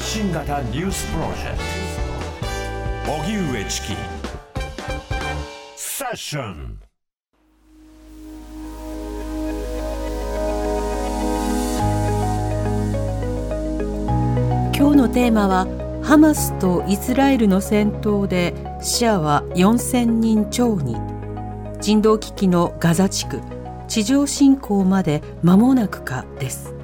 発信型ニュースプロジェクト。荻上チキ。セッション。今日のテーマはハマスとイスラエルの戦闘で死者は4000人超に。人道危機のガザ地区。地上侵攻まで間もなくかです。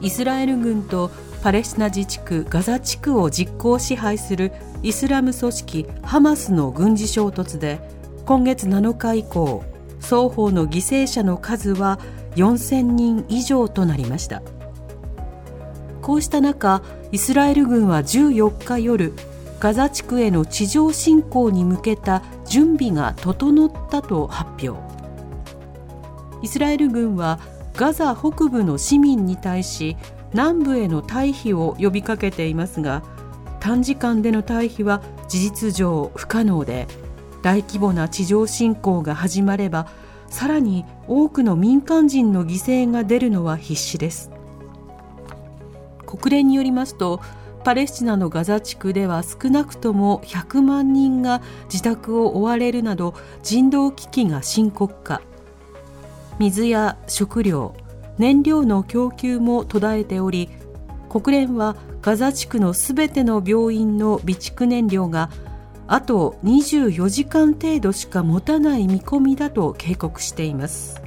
イスラエル軍とパレスチナ自治区ガザ地区を実効支配するイスラム組織ハマスの軍事衝突で今月7日以降双方の犠牲者の数は4000人以上となりました。こうした中イスラエル軍は14日夜ガザ地区への地上侵攻に向けた準備が整ったと発表。イスラエル軍はガザ北部の市民に対し南部への退避を呼びかけていますが短時間での退避は事実上不可能で大規模な地上侵攻が始まればさらに多くの民間人の犠牲が出るのは必至です。国連によりますとパレスチナのガザ地区では少なくとも100万人が自宅を追われるなど人道危機が深刻化。水や食料燃料の供給も途絶えており国連はガザ地区のすべての病院の備蓄燃料があと24時間程度しか持たない見込みだと警告しています。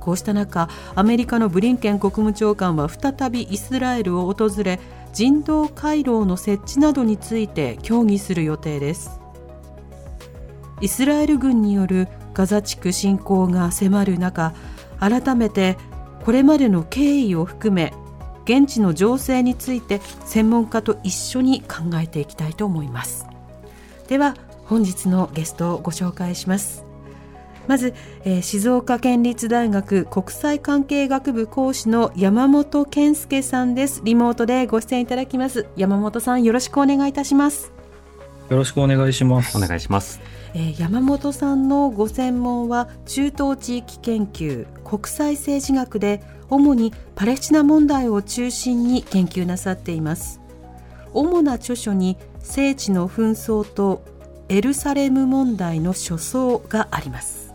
こうした中アメリカのブリンケン国務長官は再びイスラエルを訪れ人道回廊の設置などについて協議する予定です。イスラエル軍によるガザ地区侵攻が迫る中改めてこれまでの経緯を含め現地の情勢について専門家と一緒に考えていきたいと思います。では本日のゲストをご紹介します。まず、えー、静岡県立大学国際関係学部講師の山本健介さんです。リモートでご出演いただきます。山本さんよろしくお願いいたします。よろしくお願いします。お願いしますえー、山本さんのご専門は中東地域研究国際政治学で主にパレスチナ問題を中心に研究なさっています。主な著書に聖地の紛争とエルサレム問題の書相があります。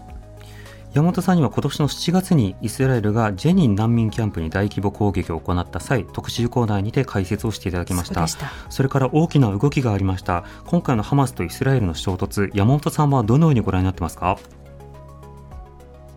山本さんには今年の7月にイスラエルがジェニン難民キャンプに大規模攻撃を行った際特集コーナーにて解説をしていただきました。それから大きな動きがありました。今回のハマスとイスラエルの衝突山本さんはどのようにご覧になってますか？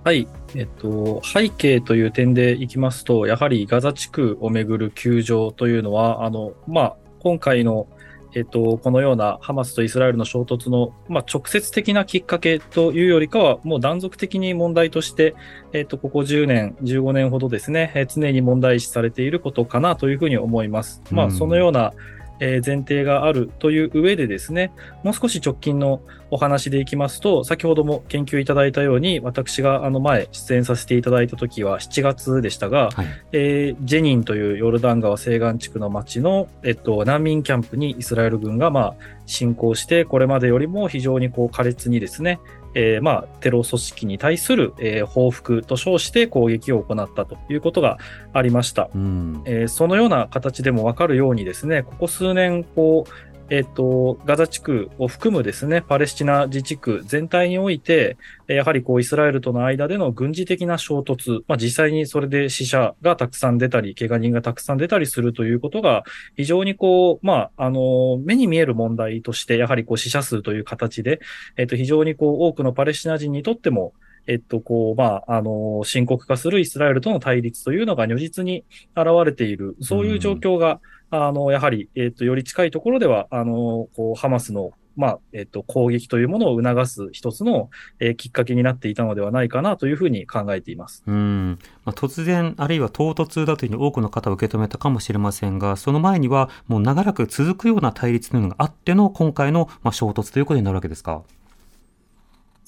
はい、えっと、背景という点でいきますと、やはりガザ地区をめぐる窮状というのは、あのまあ、今回のえっと、このようなハマスとイスラエルの衝突の、まあ、直接的なきっかけというよりかは、もう断続的に問題として、えっと、ここ10年、15年ほどですね、え常に問題視されていることかなというふうに思います。まあ、そのような、え前提があるという上でですね、もう少し直近のお話でいきますと、先ほども研究いただいたように、私があの前出演させていただいた時は7月でしたが、はい、えー、ジェニンというヨルダン川西岸地区の町の、えっと、難民キャンプにイスラエル軍がまあ侵攻して、これまでよりも非常にこう苛烈にですね、えー、まあ、テロ組織に対する、えー、報復と称して攻撃を行ったということがありました。うん、えー、そのような形でもわかるようにですね、ここ数年、こう、えっ、と、ガザ地区を含むですね、パレスチナ自治区全体において、やはりこう、イスラエルとの間での軍事的な衝突、まあ実際にそれで死者がたくさん出たり、怪我人がたくさん出たりするということが、非常にこう、まあ、あの、目に見える問題として、やはりこう、死者数という形で、えっ、と、非常にこう、多くのパレスチナ人にとっても、えっと、こう、まあ、あの、深刻化するイスラエルとの対立というのが如実に現れている、そういう状況が、あの、やはり、えっと、より近いところでは、あの、こう、ハマスのまあ、えっと、攻撃というものを促す一つの、えー、きっかけになっていたのではないかなというふうに考えています。うん。まあ、突然、あるいは唐突だというふうに多くの方は受け止めたかもしれませんが、その前にはもう長らく続くような対立というのがあっての今回の、まあ、衝突ということになるわけですか？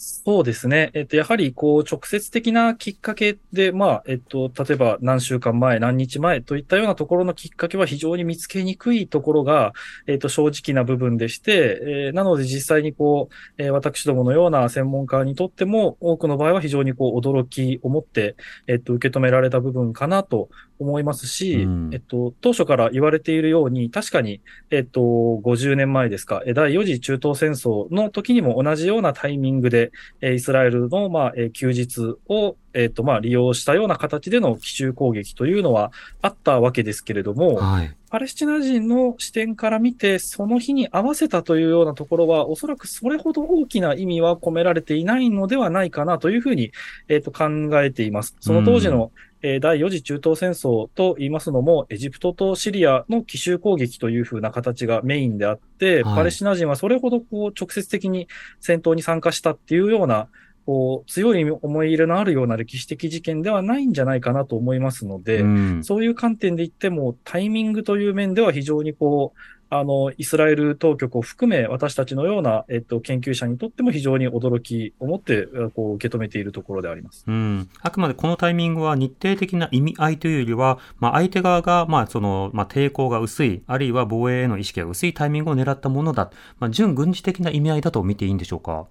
そうですね。えっと、やはり、こう、直接的なきっかけで、まあ、えっと、例えば何週間前、何日前といったようなところのきっかけは非常に見つけにくいところが、えっと、正直な部分でして、えー、なので実際にこう、えー、私どものような専門家にとっても、多くの場合は非常にこう、驚きを持って、えっと、受け止められた部分かなと思いますし、うん、えっと、当初から言われているように、確かに、えっと、50年前ですか、第4次中東戦争の時にも同じようなタイミングで、えイスラエルの、まあ、え休日を、えっ、と、まあ、利用したような形での奇襲攻撃というのはあったわけですけれども、はい、パレスチナ人の視点から見て、その日に合わせたというようなところは、おそらくそれほど大きな意味は込められていないのではないかなというふうに、えっ、と、考えています。その当時の、え第4次中東戦争と言いますのも、エジプトとシリアの奇襲攻撃というふうな形がメインであって、はい、パレスチナ人はそれほどこう直接的に戦闘に参加したっていうような、こう、強い思い入れのあるような歴史的事件ではないんじゃないかなと思いますので、うん、そういう観点で言っても、タイミングという面では非常にこう、あの、イスラエル当局を含め、私たちのような、えっと、研究者にとっても非常に驚きを持って、こう、受け止めているところであります。うん。あくまでこのタイミングは日程的な意味合いというよりは、まあ、相手側が、まあ、その、まあ、抵抗が薄い、あるいは防衛への意識が薄いタイミングを狙ったものだ。まあ、準軍事的な意味合いだと見ていいんでしょうか？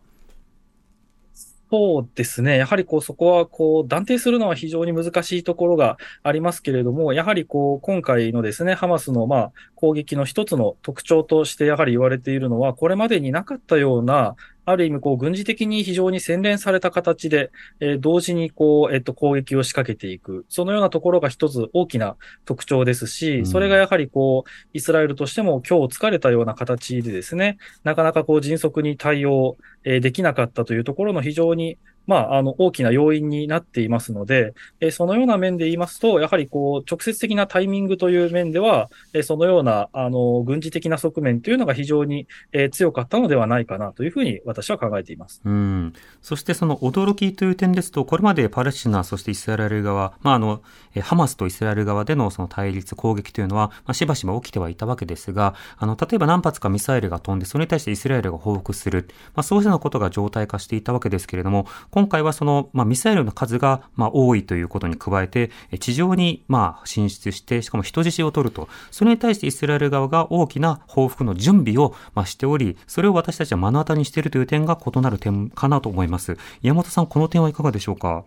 そうですね。やはりこう、そこはこう、断定するのは非常に難しいところがありますけれども、やはりこう、今回のですね、ハマスのまあ、攻撃の一つの特徴としてやはり言われているのは、これまでになかったような、ある意味、こう、軍事的に非常に洗練された形で、えー、同時に、こう、えっと、攻撃を仕掛けていく。そのようなところが一つ大きな特徴ですし、それがやはり、こう、イスラエルとしても今日疲れたような形でですね、なかなかこう、迅速に対応、えー、できなかったというところの非常に、まあ、あの、大きな要因になっていますので、えそのような面で言いますと、やはりこう、直接的なタイミングという面では、えそのような、あの、軍事的な側面というのが非常に、え強かったのではないかなというふうに私は考えています。うん。そしてその驚きという点ですと、これまでパレスチナ、そしてイスラエル側、まあ、あの、ハマスとイスラエル側でのその対立、攻撃というのは、まあ、しばしば起きてはいたわけですが、あの、例えば何発かミサイルが飛んで、それに対してイスラエルが報復する、まあ、そうしたようなことが常態化していたわけですけれども、今回はその、まあ、ミサイルの数が、まあ、多いということに加えて、地上に、まあ、進出して、しかも人質を取ると。それに対してイスラエル側が大きな報復の準備を、まあ、しており、それを私たちは目の当たりにしているという点が異なる点かなと思います。山本さん、この点はいかがでしょうか？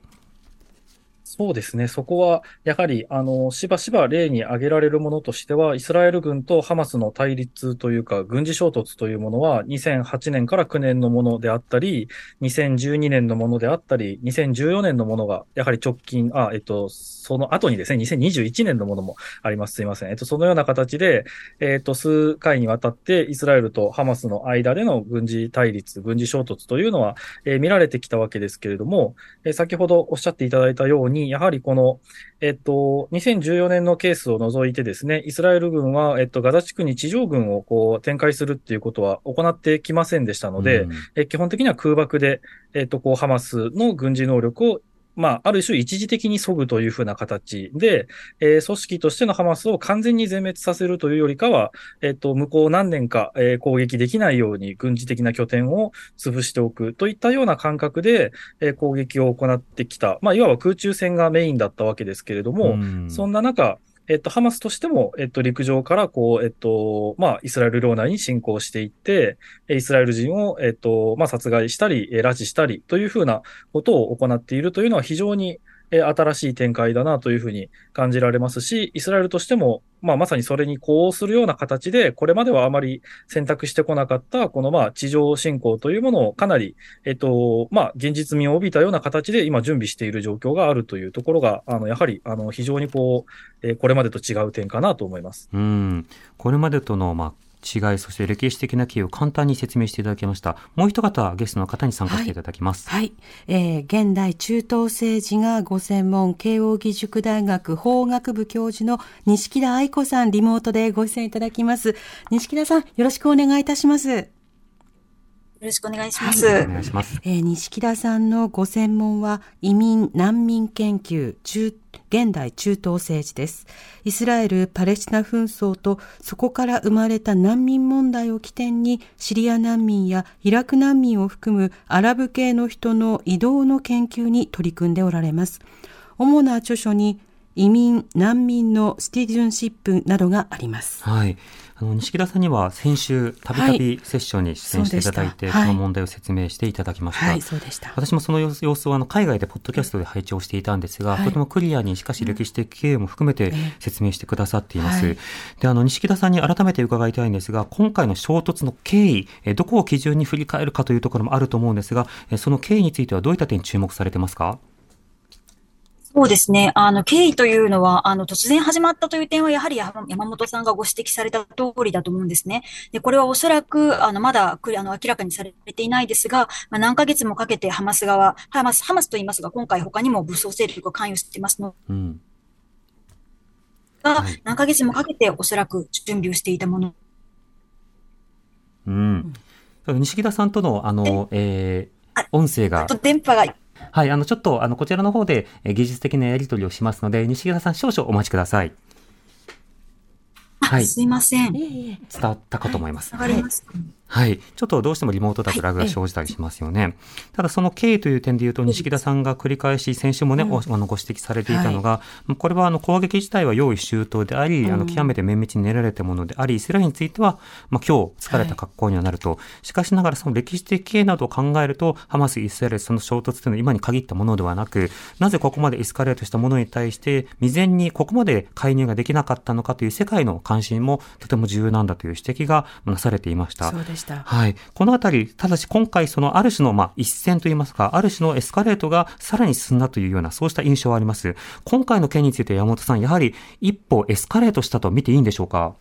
そうですね。そこは、やはり、あの、しばしば例に挙げられるものとしては、イスラエル軍とハマスの対立というか、軍事衝突というものは、2008年から9年のものであったり、2012年のものであったり、2014年のものが、やはり直近、あ、えっと、その後にですね、2021年のものもあります。すいません。えっと、そのような形で、えっと、数回にわたって、イスラエルとハマスの間での軍事対立、軍事衝突というのは、えー、見られてきたわけですけれども、えー、先ほどおっしゃっていただいたように、に、やはりこの、えっと、2014年のケースを除いてですね、イスラエル軍は、えっと、ガザ地区に地上軍をこう展開するっていうことは行ってきませんでしたので、うん、え基本的には空爆で、えっと、こう、ハマスの軍事能力をまあ、ある種一時的に削ぐというふうな形で、えー、組織としてのハマスを完全に全滅させるというよりかは、えっ、ー、と、向こう何年か、えー、攻撃できないように軍事的な拠点を潰しておくといったような感覚で、え攻撃を行ってきた。まあ、いわば空中戦がメインだったわけですけれども、そんな中、えっと、ハマスとしても、えっと、陸上から、こう、えっと、まあ、イスラエル領内に侵攻していって、イスラエル人を、えっと、まあ、殺害したり、拉致したりというふうなことを行っているというのは非常に、え新しい展開だなというふうに感じられますし、イスラエルとしても、まあ、まさにそれに呼応するような形で、これまではあまり選択してこなかった、このまあ、地上侵攻というものをかなり、えっと、まあ、現実味を帯びたような形で今準備している状況があるというところが、あの、やはり、あの、非常にこう、えこれまでと違う点かなと思います。うん。これまでとの、まあ、違い、そして歴史的な経緯を簡単に説明していただきました。もう一方、ゲストの方に参加していただきます。はい。はい、えー、現代中東政治がご専門、慶應義塾大学法学部教授の西田愛子さん、リモートでご出演いただきます。西田さん、よろしくお願いいたします。ろしくお願いします。はい、お願いします。えー、西田さんのご専門は移民難民研究中現代中東政治です。イスラエル・パレスチナ紛争とそこから生まれた難民問題を起点にシリア難民やイラク難民を含むアラブ系の人の移動の研究に取り組んでおられます。主な著書に移民・難民のシティズンシップなどがあります。はい。あの、西木田さんには先週、たびたびセッションに出演していただいて、はい、この問題を説明していただきました。はい、そうでした。私もその様子をあの海外でポッドキャストで拝聴していたんですが、はい、とてもクリアにしかし歴史的経緯も含めて説明してくださっています。はい、で、あの、西木田さんに改めて伺いたいんですが、今回の衝突の経緯、どこを基準に振り返るかというところもあると思うんですが、その経緯についてはどういった点に注目されてますか？そうですね。あの、経緯というのは、あの、突然始まったという点は、やはり山本さんがご指摘された通りだと思うんですね。で、これはおそらく、あの、まだ、あの、明らかにされていないですが、まあ、何ヶ月もかけてハマス側、ハマス、ハマスと言いますが、今回他にも武装勢力が関与していますの、うん、が、何ヶ月もかけておそらく準備をしていたもの。うん。西木田さんとの、あの、えー、音声が。電波がはい、あの、ちょっと、あの、こちらの方で、え技術的なやり取りをしますので、西村さん少々お待ちください。はい。すいません。伝わったかと思います。わ、かりました。はい。ちょっとどうしてもリモートだとラグが生じたりしますよね。はい、ただその経緯という点で言うと、西木田さんが繰り返し、先週もね、うん、あのご指摘されていたのが、はい、これはあの攻撃自体は用意周到であり、うん、あの極めて綿密に練られたものであり、イスラエルについては、まあ、今日疲れた格好にはなると。はい、しかしながらその歴史的経緯などを考えると、ハマス、イスラエル、その衝突というのは今に限ったものではなく、なぜここまでエスカレートしたものに対して、未然にここまで介入ができなかったのかという世界の関心もとても重要なんだという指摘がなされていました。した。はい。このあたり、ただし今回そのある種のまあ一線といいますか、ある種のエスカレートがさらに進んだというような、そうした印象はあります。今回の件について山本さん、やはり一歩エスカレートしたと見ていいんでしょうか？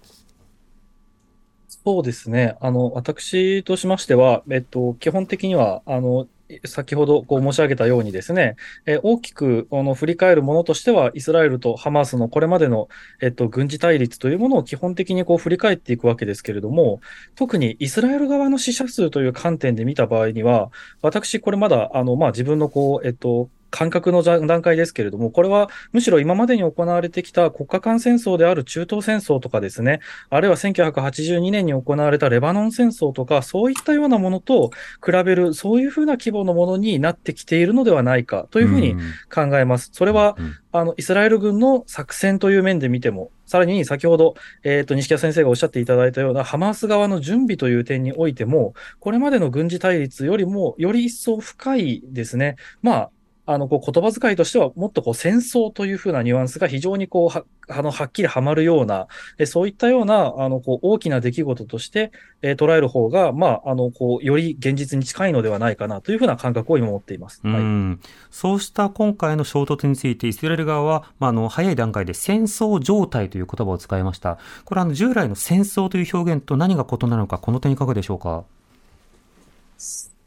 そうですね。あの、私としましては、えっと、基本的には、あの、先ほどこう申し上げたようにですね、えー、大きくあの振り返るものとしては、イスラエルとハマスのこれまでの、えっと、軍事対立というものを基本的にこう振り返っていくわけですけれども、特にイスラエル側の死者数という観点で見た場合には、私、これまだ、あの、まあ、自分のこう、えっと、感覚の段階ですけれども、これはむしろ今までに行われてきた国家間戦争である中東戦争とかですね、あるいは1982年に行われたレバノン戦争とか、そういったようなものと比べる、そういうふうな規模のものになってきているのではないかというふうに考えます。それは、あの、イスラエル軍の作戦という面で見ても、さらに先ほど、えっ、ー、と、西木先生がおっしゃっていただいたようなハマス側の準備という点においても、これまでの軍事対立よりもより一層深いですね。まあ、あの、こう、言葉遣いとしては、もっとこう、戦争というふうなニュアンスが非常にこう、は、あの、はっきりはまるような、えそういったような、あの、こう、大きな出来事として、え、捉える方が、まあ、あの、こう、より現実に近いのではないかなというふうな感覚を今持っています。はい、そうした今回の衝突について、イスラエル側は、まあ、あの、早い段階で戦争状態という言葉を使いました。これ、あの、従来の戦争という表現と何が異なるのか、この点いかがでしょうか？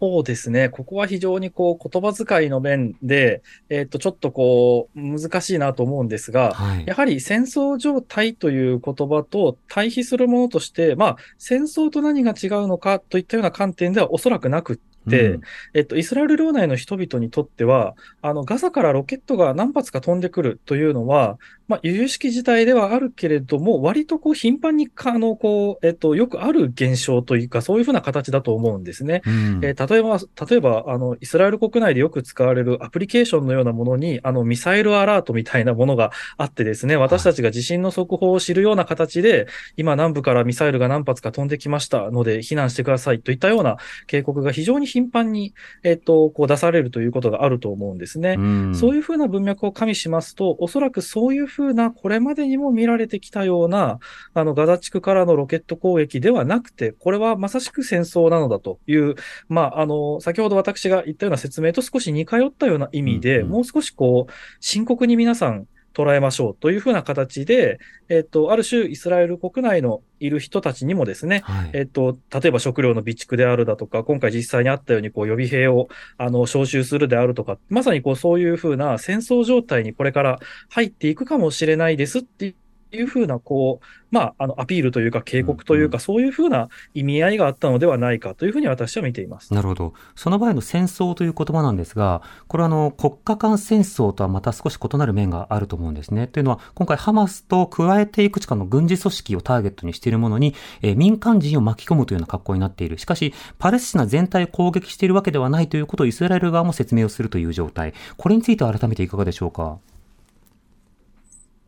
そうですね。ここは非常にこう言葉遣いの面で、えっ、と、ちょっとこう難しいなと思うんですが、はい、やはり戦争状態という言葉と対比するものとして、まあ、戦争と何が違うのかといったような観点ではおそらくなくで、うん、えっと、イスラエル領内の人々にとっては、あの、ガザからロケットが何発か飛んでくるというのは、まあ、由々しき事態ではあるけれども、割とこう頻繁に、あの、こう、えっと、よくある現象というか、そういうふうな形だと思うんですね。うん、えー、例えば、例えば、あの、イスラエル国内でよく使われるアプリケーションのようなものに、あの、ミサイルアラートみたいなものがあってですね、私たちが地震の速報を知るような形で、今南部からミサイルが何発か飛んできましたので、避難してくださいといったような警告が非常に頻繁に、えっと、こう出されるということがあると思うんですね。うん、そういうふうな文脈を加味しますと、おそらくそういうふうな、これまでにも見られてきたような、あの、ガザ地区からのロケット攻撃ではなくて、これはまさしく戦争なのだという、まあ、あの、先ほど私が言ったような説明と少し似通ったような意味で、うんうん、もう少しこう、深刻に皆さん、捉えましょうというふうな形で、えっと、ある種イスラエル国内のいる人たちにもですね、はい、えっと、例えば食料の備蓄であるだとか、今回実際にあったようにこう予備兵をあの招集するであるとか、まさにこうそういうふうな戦争状態にこれから入っていくかもしれないですっていうふうな、こう、まあ、あの、アピールというか警告というか、そういうふうな意味合いがあったのではないかというふうに私は見ています。なるほど。その場合の戦争という言葉なんですが、これはあの、国家間戦争とはまた少し異なる面があると思うんですね。というのは、今回ハマスと加えていくつかの軍事組織をターゲットにしているものに、えー、民間人を巻き込むというような格好になっている。しかし、パレスチナ全体を攻撃しているわけではないということをイスラエル側も説明をするという状態。これについては改めていかがでしょうか？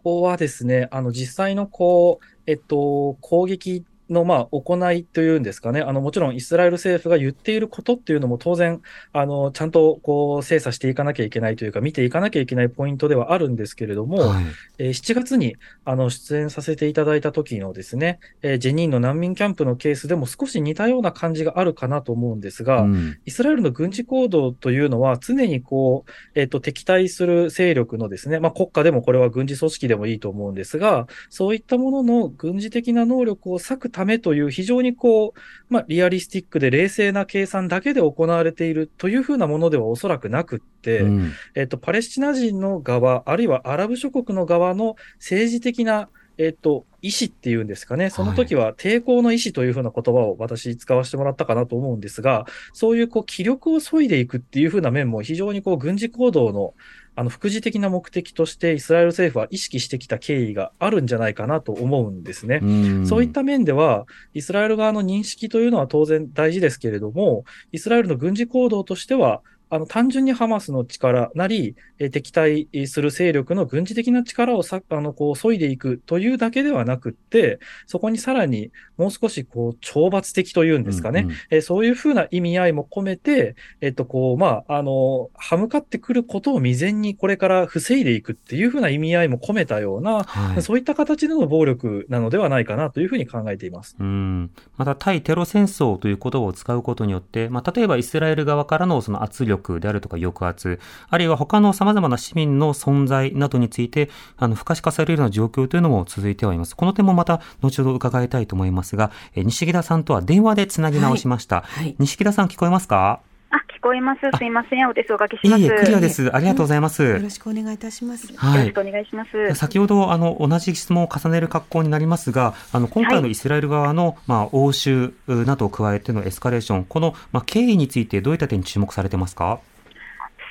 ここはですね、あの、実際のこう、えっと、攻撃の、まあ、行いというんですかね、あの、もちろんイスラエル政府が言っていることっていうのも当然、あの、ちゃんとこう、精査していかなきゃいけないというか、見ていかなきゃいけないポイントではあるんですけれども、はい、えー、7月に、あの、出演させていただいた時のですね、えー、ジェニーンの難民キャンプのケースでも少し似たような感じがあるかなと思うんですが、うん、イスラエルの軍事行動というのは、常にこう、えっ、ー、と、敵対する勢力のですね、まあ、国家でもこれは軍事組織でもいいと思うんですが、そういったものの軍事的な能力を割くためという非常常にこう、まあ、リアリスティックで冷静な計算だけで行われているというふうなものではおそらくなくって、うん、えっと、パレスチナ人の側、あるいはアラブ諸国の側の政治的なえっと、意思っていうんですかね。その時は抵抗の意思というふうな言葉を私使わせてもらったかなと思うんですが、そういうこう気力を削いでいくっていうふうな面も非常にこう軍事行動のあの、副次的な目的としてイスラエル政府は意識してきた経緯があるんじゃないかなと思うんですね。うそういった面では、イスラエル側の認識というのは当然大事ですけれども、イスラエルの軍事行動としては、あの、単純にハマスの力なり、え敵対する勢力の軍事的な力をさ、あの、こう、削いでいくというだけではなくって、そこにさらにもう少し、こう、懲罰的というんですかね。うんうん、えそういうふうな意味合いも込めて、えっと、こう、まあ、あの、歯向かってくることを未然にこれから防いでいくっていうふうな意味合いも込めたような、はい、そういった形での暴力なのではないかなというふうに考えています。うん。また、対テロ戦争という言葉を使うことによって、まあ、例えばイスラエル側からのその圧力力であるとか抑圧、あるいは他の様々な市民の存在などについて、あの、不可視化されるような状況というのも続いてはいます。この点もまた後ほど伺いたいと思いますが、え西木田さんとは電話でつなぎ直しました。はいはい、西木田さん聞こえますか？あ、聞こえます。すいません。お手数おかけします。いえいえ、クリアです。ありがとうございます。よろしくお願いいたします。はい、よろしくお願いします。先ほど、あの、同じ質問を重ねる格好になりますが、あの、今回のイスラエル側の、はい、まあ、欧州などを加えてのエスカレーション、この、まあ、経緯についてどういった点に注目されてますか？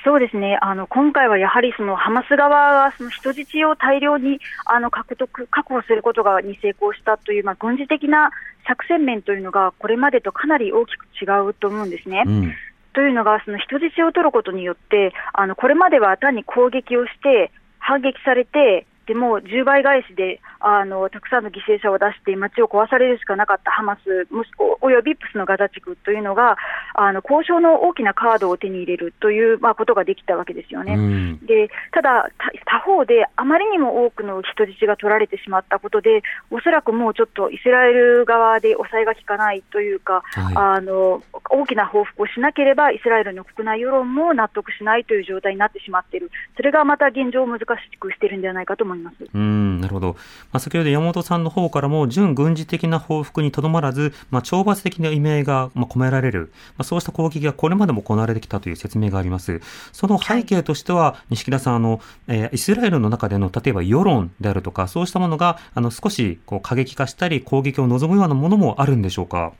そうですね、あの今回はやはりそのハマス側がその人質を大量にあの獲得確保することがに成功したという、まあ、軍事的な作戦面というのが、これまでとかなり大きく違うと思うんですね。うんというのが、その人質を取ることによって、あのこれまでは単に攻撃をして、反撃されて、でも10倍返しであのたくさんの犠牲者を出して街を壊されるしかなかったハマスもしおよびプスのガザ地区というのがあの交渉の大きなカードを手に入れるという、まあ、ことができたわけですよね。でただ他方であまりにも多くの人質が取られてしまったことでおそらくもうちょっとイスラエル側で抑えが効かないというか、はい、あの大きな報復をしなければイスラエルの国内世論も納得しないという状態になってしまっているそれがまた現状を難しくしているんではないかと思います。うんなるほど、まあ、先ほど山本さんの方からも、準軍事的な報復にとどまらず、まあ、懲罰的な意味合いが込められる、まあ、そうした攻撃がこれまでも行われてきたという説明があります。その背景としては、西木田さん、あの、えー、イスラエルの中での、例えば世論であるとか、そうしたものが、あの、少し、こう、過激化したり、攻撃を望むようなものもあるんでしょうか？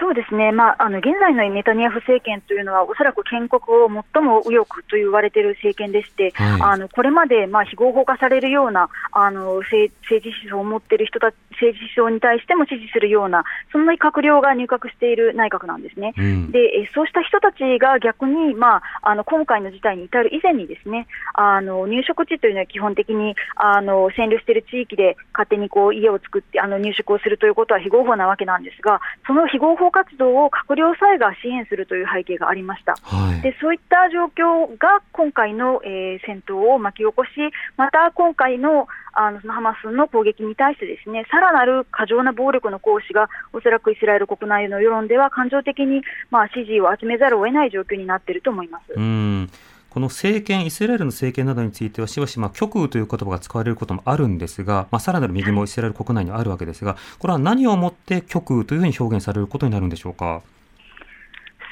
そうですね、まあ、あの現在のネタニヤフ政権というのは、おそらく建国を最も右翼と言われている政権でして、はい、あのこれまで、まあ、非合法化されるようなあの政政治思想を持っている人たち、政治思想に対しても支持するような、そんな閣僚が入閣している内閣なんですね。うん、でそうした人たちが逆に、まあ、あの今回の事態に至る以前にですね、あの入植地というのは基本的にあの占領している地域で勝手にこう家を作ってあの入植をするということは非合法なわけなんですが、その非合法活動を閣僚さえが支援するという背景がありました、はい、でそういった状況が今回の、えー、戦闘を巻き起こし、また今回のあのそのハマスの攻撃に対してですねさらなる過剰な暴力の行使がおそらくイスラエル国内の世論では感情的に、まあ、支持を集めざるを得ない状況になっていると思います。この政権、イスラエルの政権などについては、しばしば極右という言葉が使われることもあるんですが、まあ、さらなる右もイスラエル国内にあるわけですが、これは何をもって極右というふうに表現されることになるんでしょうか？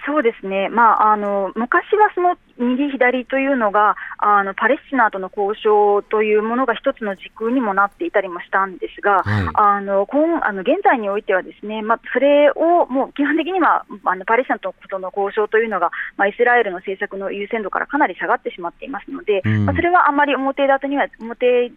そうですね、まあ、あの昔はその右、左というのがあのパレスチナとの交渉というものが一つの軸にもなっていたりもしたんですが、はい、あの今あの現在においてはですね、まあ、それをもう基本的にはあのパレスチナとの交渉というのが、まあ、イスラエルの政策の優先度からかなり下がってしまっていますので、うん、まあ、それはあまり表立てには表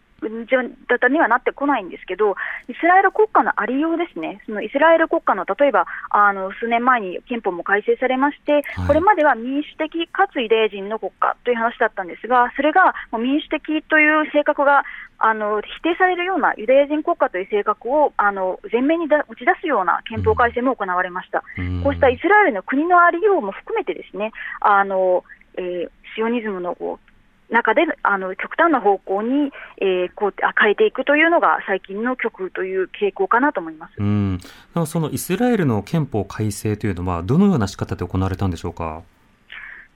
方にはなってこないんですけど、イスラエル国家のありようですね、そのイスラエル国家の例えばあの数年前に憲法も改正されまして、これまでは民主的かつユダヤ人の国家という話だったんですが、それが民主的という性格があの否定されるようなユダヤ人国家という性格をあの前面に打ち出すような憲法改正も行われました。うん、こうしたイスラエルの国のありようも含めてですね、あのえー、シオニズムのこう中であの極端な方向に、えー、こう変えていくというのが最近の極右という傾向かなと思いますうんそのイスラエルの憲法改正というのは、どのような仕方で行われたんでしょうか？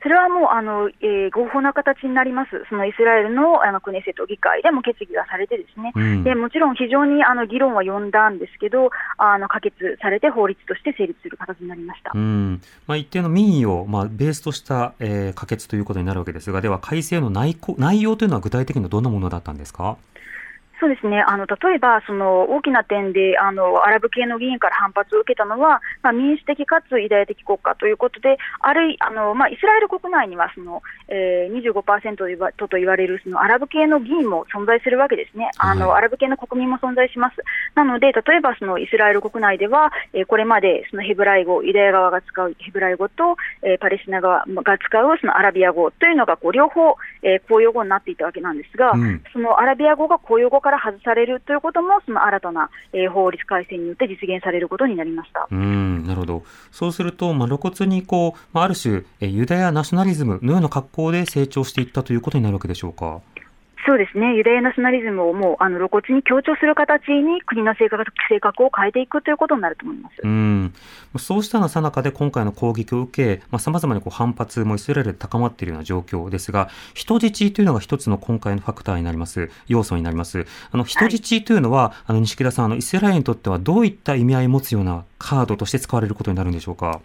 それはもうあの、えー、合法な形になります、そのイスラエルのあのクネセット議会でも決議がされて、ですね、うん、でもちろん非常にあの議論は呼んだんですけど、あの可決されて法律として成立する形になりました、うん。まあ、一定の民意を、まあ、ベースとした、えー、可決ということになるわけですが、では改正の内内容というのは具体的にはどんなものだったんですか？そうですね、あの例えばその大きな点であのアラブ系の議員から反発を受けたのは、まあ、民主的かつユダヤ的国家ということで、あるいあの、まあ、イスラエル国内にはその、えー、25%とと言われるそのアラブ系の議員も存在するわけですね、あの、はい、アラブ系の国民も存在します。なので、例えばそのイスラエル国内では、えー、これまでそのヘブライ語、ユダヤ側が使うヘブライ語と、えー、パレスチナ側が使うそのアラビア語というのがこう両方、えー、公用語になっていたわけなんですが、うん、そのアラビア語が公用語から外されるということも、その新たな、えー、法律改正によって実現されることになりましたうんなるほど、そうすると、まあ、露骨にこうま、ある種、ユダヤナショナリズムのような格好で成長していったということになるわけでしょうか？そうですね、ユダヤナショナリズムをもうあの露骨に強調する形に国の性格性格を変えていくということになると思います。うん。そうしたのさなかで今回の攻撃を受け、さまざ、まにこう反発もイスラエルで高まっているような状況ですが、人質というのが一つの今回のファクターになります、要素になります。あの人質というのは、はい、あの西木田さんあの、イスラエルにとってはどういった意味合いを持つようなカードとして使われることになるんでしょうか？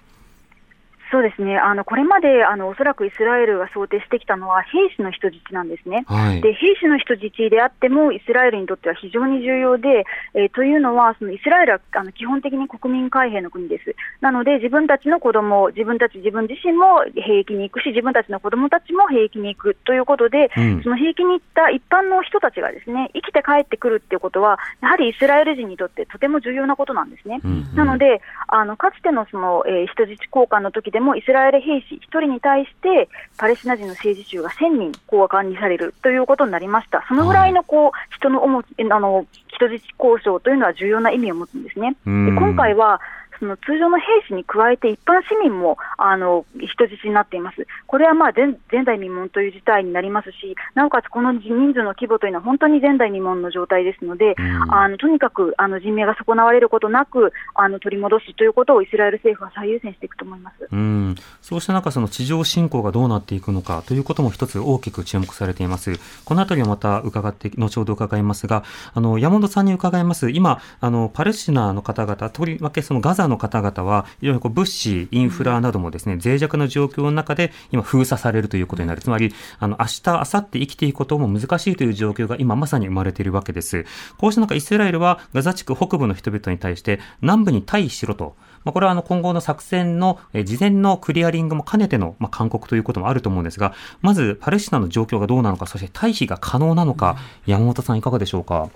そうですね、あのこれまであのおそらくイスラエルが想定してきたのは兵士の人質なんですね、はい、で兵士の人質であってもイスラエルにとっては非常に重要で、えー、というのは、そのイスラエルはあの基本的に国民海兵の国です、なので自分たちの子供自分たち自分自身も兵役に行くし、自分たちの子供たちも兵役に行くということで、うん、その兵役に行った一般の人たちがですね生きて帰ってくるっていうことは、やはりイスラエル人にとってとても重要なことなんですね。うんうん、なのであのかつてのその、えー、人質交換の時でもイスラエル兵士1人に対してパレスチナ人の政治中が1000人こう管理されるということになりました。そのぐらいのこう人の重あの人質交渉というのは重要な意味を持つんですね。で今回はその通常の兵士に加えて一般市民もあの人質になっています。これはまあ前前代未聞という事態になりますし、なおかつこの人数の規模というのは本当に前代未聞の状態ですので、あのとにかくあの人命が損なわれることなくあの取り戻すということをイスラエル政府は最優先していくと思います。うんそうした中、その地上侵攻がどうなっていくのかということも一つ大きく注目されています。このあたりはまた伺って、後ほど伺いますが、あの山本さんに伺います。今、あのパレスチナの方々、とりわけそのガザの方々は、非常にこう物資、インフラなどもですね、脆弱な状況の中で今封鎖されるということになる。つまり、あの、明日、明後日生きていくことも難しいという状況が今まさに生まれているわけです。こうした中、イスラエルはガザ地区北部の人々に対して南部に退避しろと。まあ、これはあの今後の作戦の事前のクリアリングも兼ねてのまあ勧告ということもあると思うんですが、まずパレスチナの状況がどうなのか、そして退避が可能なのか、山本さんいかがでしょうか？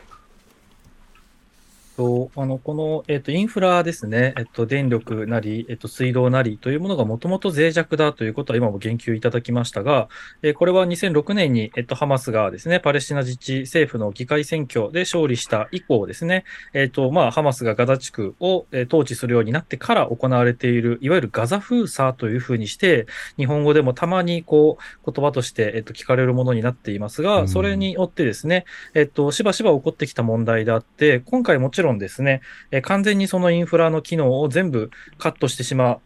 と、あの、この、えっと、インフラですね、えっと、電力なり、えっと、水道なりというものがもともと脆弱だということは今も言及いただきましたが、えこれは2006年に、えっと、ハマスがですね、パレスチナ自治政府の議会選挙で勝利した以降ですね、えっと、まあ、ハマスがガザ地区を、え統治するようになってから行われている、いわゆるガザ封鎖というふうにして、日本語でもたまに、こう、言葉として、えっと、聞かれるものになっていますが、それによってですね、えっと、しばしば起こってきた問題であって、今回もちろんですね、え完全にそのインフラの機能を全部カットしてしまっ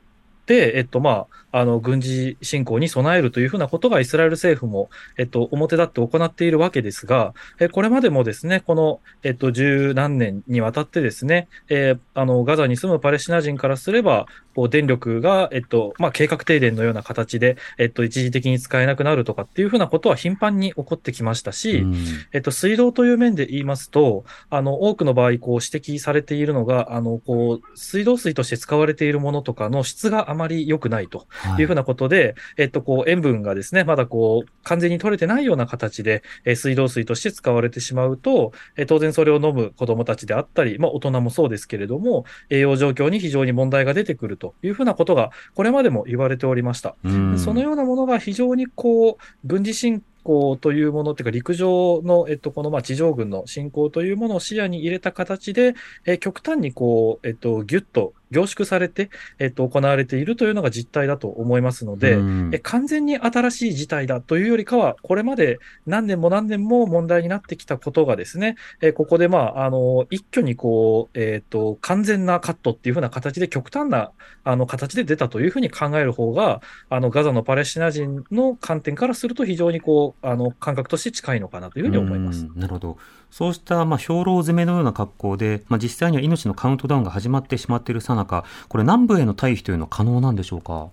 て、えっと、まあ、あの、軍事侵攻に備えるというふうなことがイスラエル政府も、えっと、表立って行っているわけですが、えこれまでもですね、この、えっと、十何年にわたってですね、えー、あの、ガザに住むパレスチナ人からすれば、こう電力が、えっと、まあ、計画停電のような形で、えっと、一時的に使えなくなるとかっていうふうなことは頻繁に起こってきましたし、えっと、水道という面で言いますと、あの、多くの場合、こう、指摘されているのが、あの、こう、水道水として使われているものとかの質があまり良くないとい。うふうなことで、はい、えっと、こう、塩分がですね、まだこう、完全に取れてないような形で、え水道水として使われてしまうと、え当然それを飲む子供たちであったり、まあ、大人もそうですけれども、栄養状況に非常に問題が出てくるというふうなことが、これまでも言われておりました。そのようなものが非常にこう、軍事侵攻というものというか、陸上の、えっと、このまあ地上軍の侵攻というものを視野に入れた形で、え極端にこう、えっと、ぎゅっと凝縮されて、えっと、行われているというのが実態だと思いますので、え完全に新しい事態だというよりかは、これまで何年も何年も問題になってきたことがですね、えここで、まあ、あの、一挙にこう、えっ、と、完全なカットっていうふうな形で極端な、あの、形で出たというふうに考える方が、あの、ガザのパレスチナ人の観点からすると非常にこう、あの、感覚として近いのかなというふうに思います。なるほど。そうしたまあ兵糧攻めのような格好で、まあ、実際には命のカウントダウンが始まってしまっているさなか、これ、南部への退避というのは可能なんでしょうか？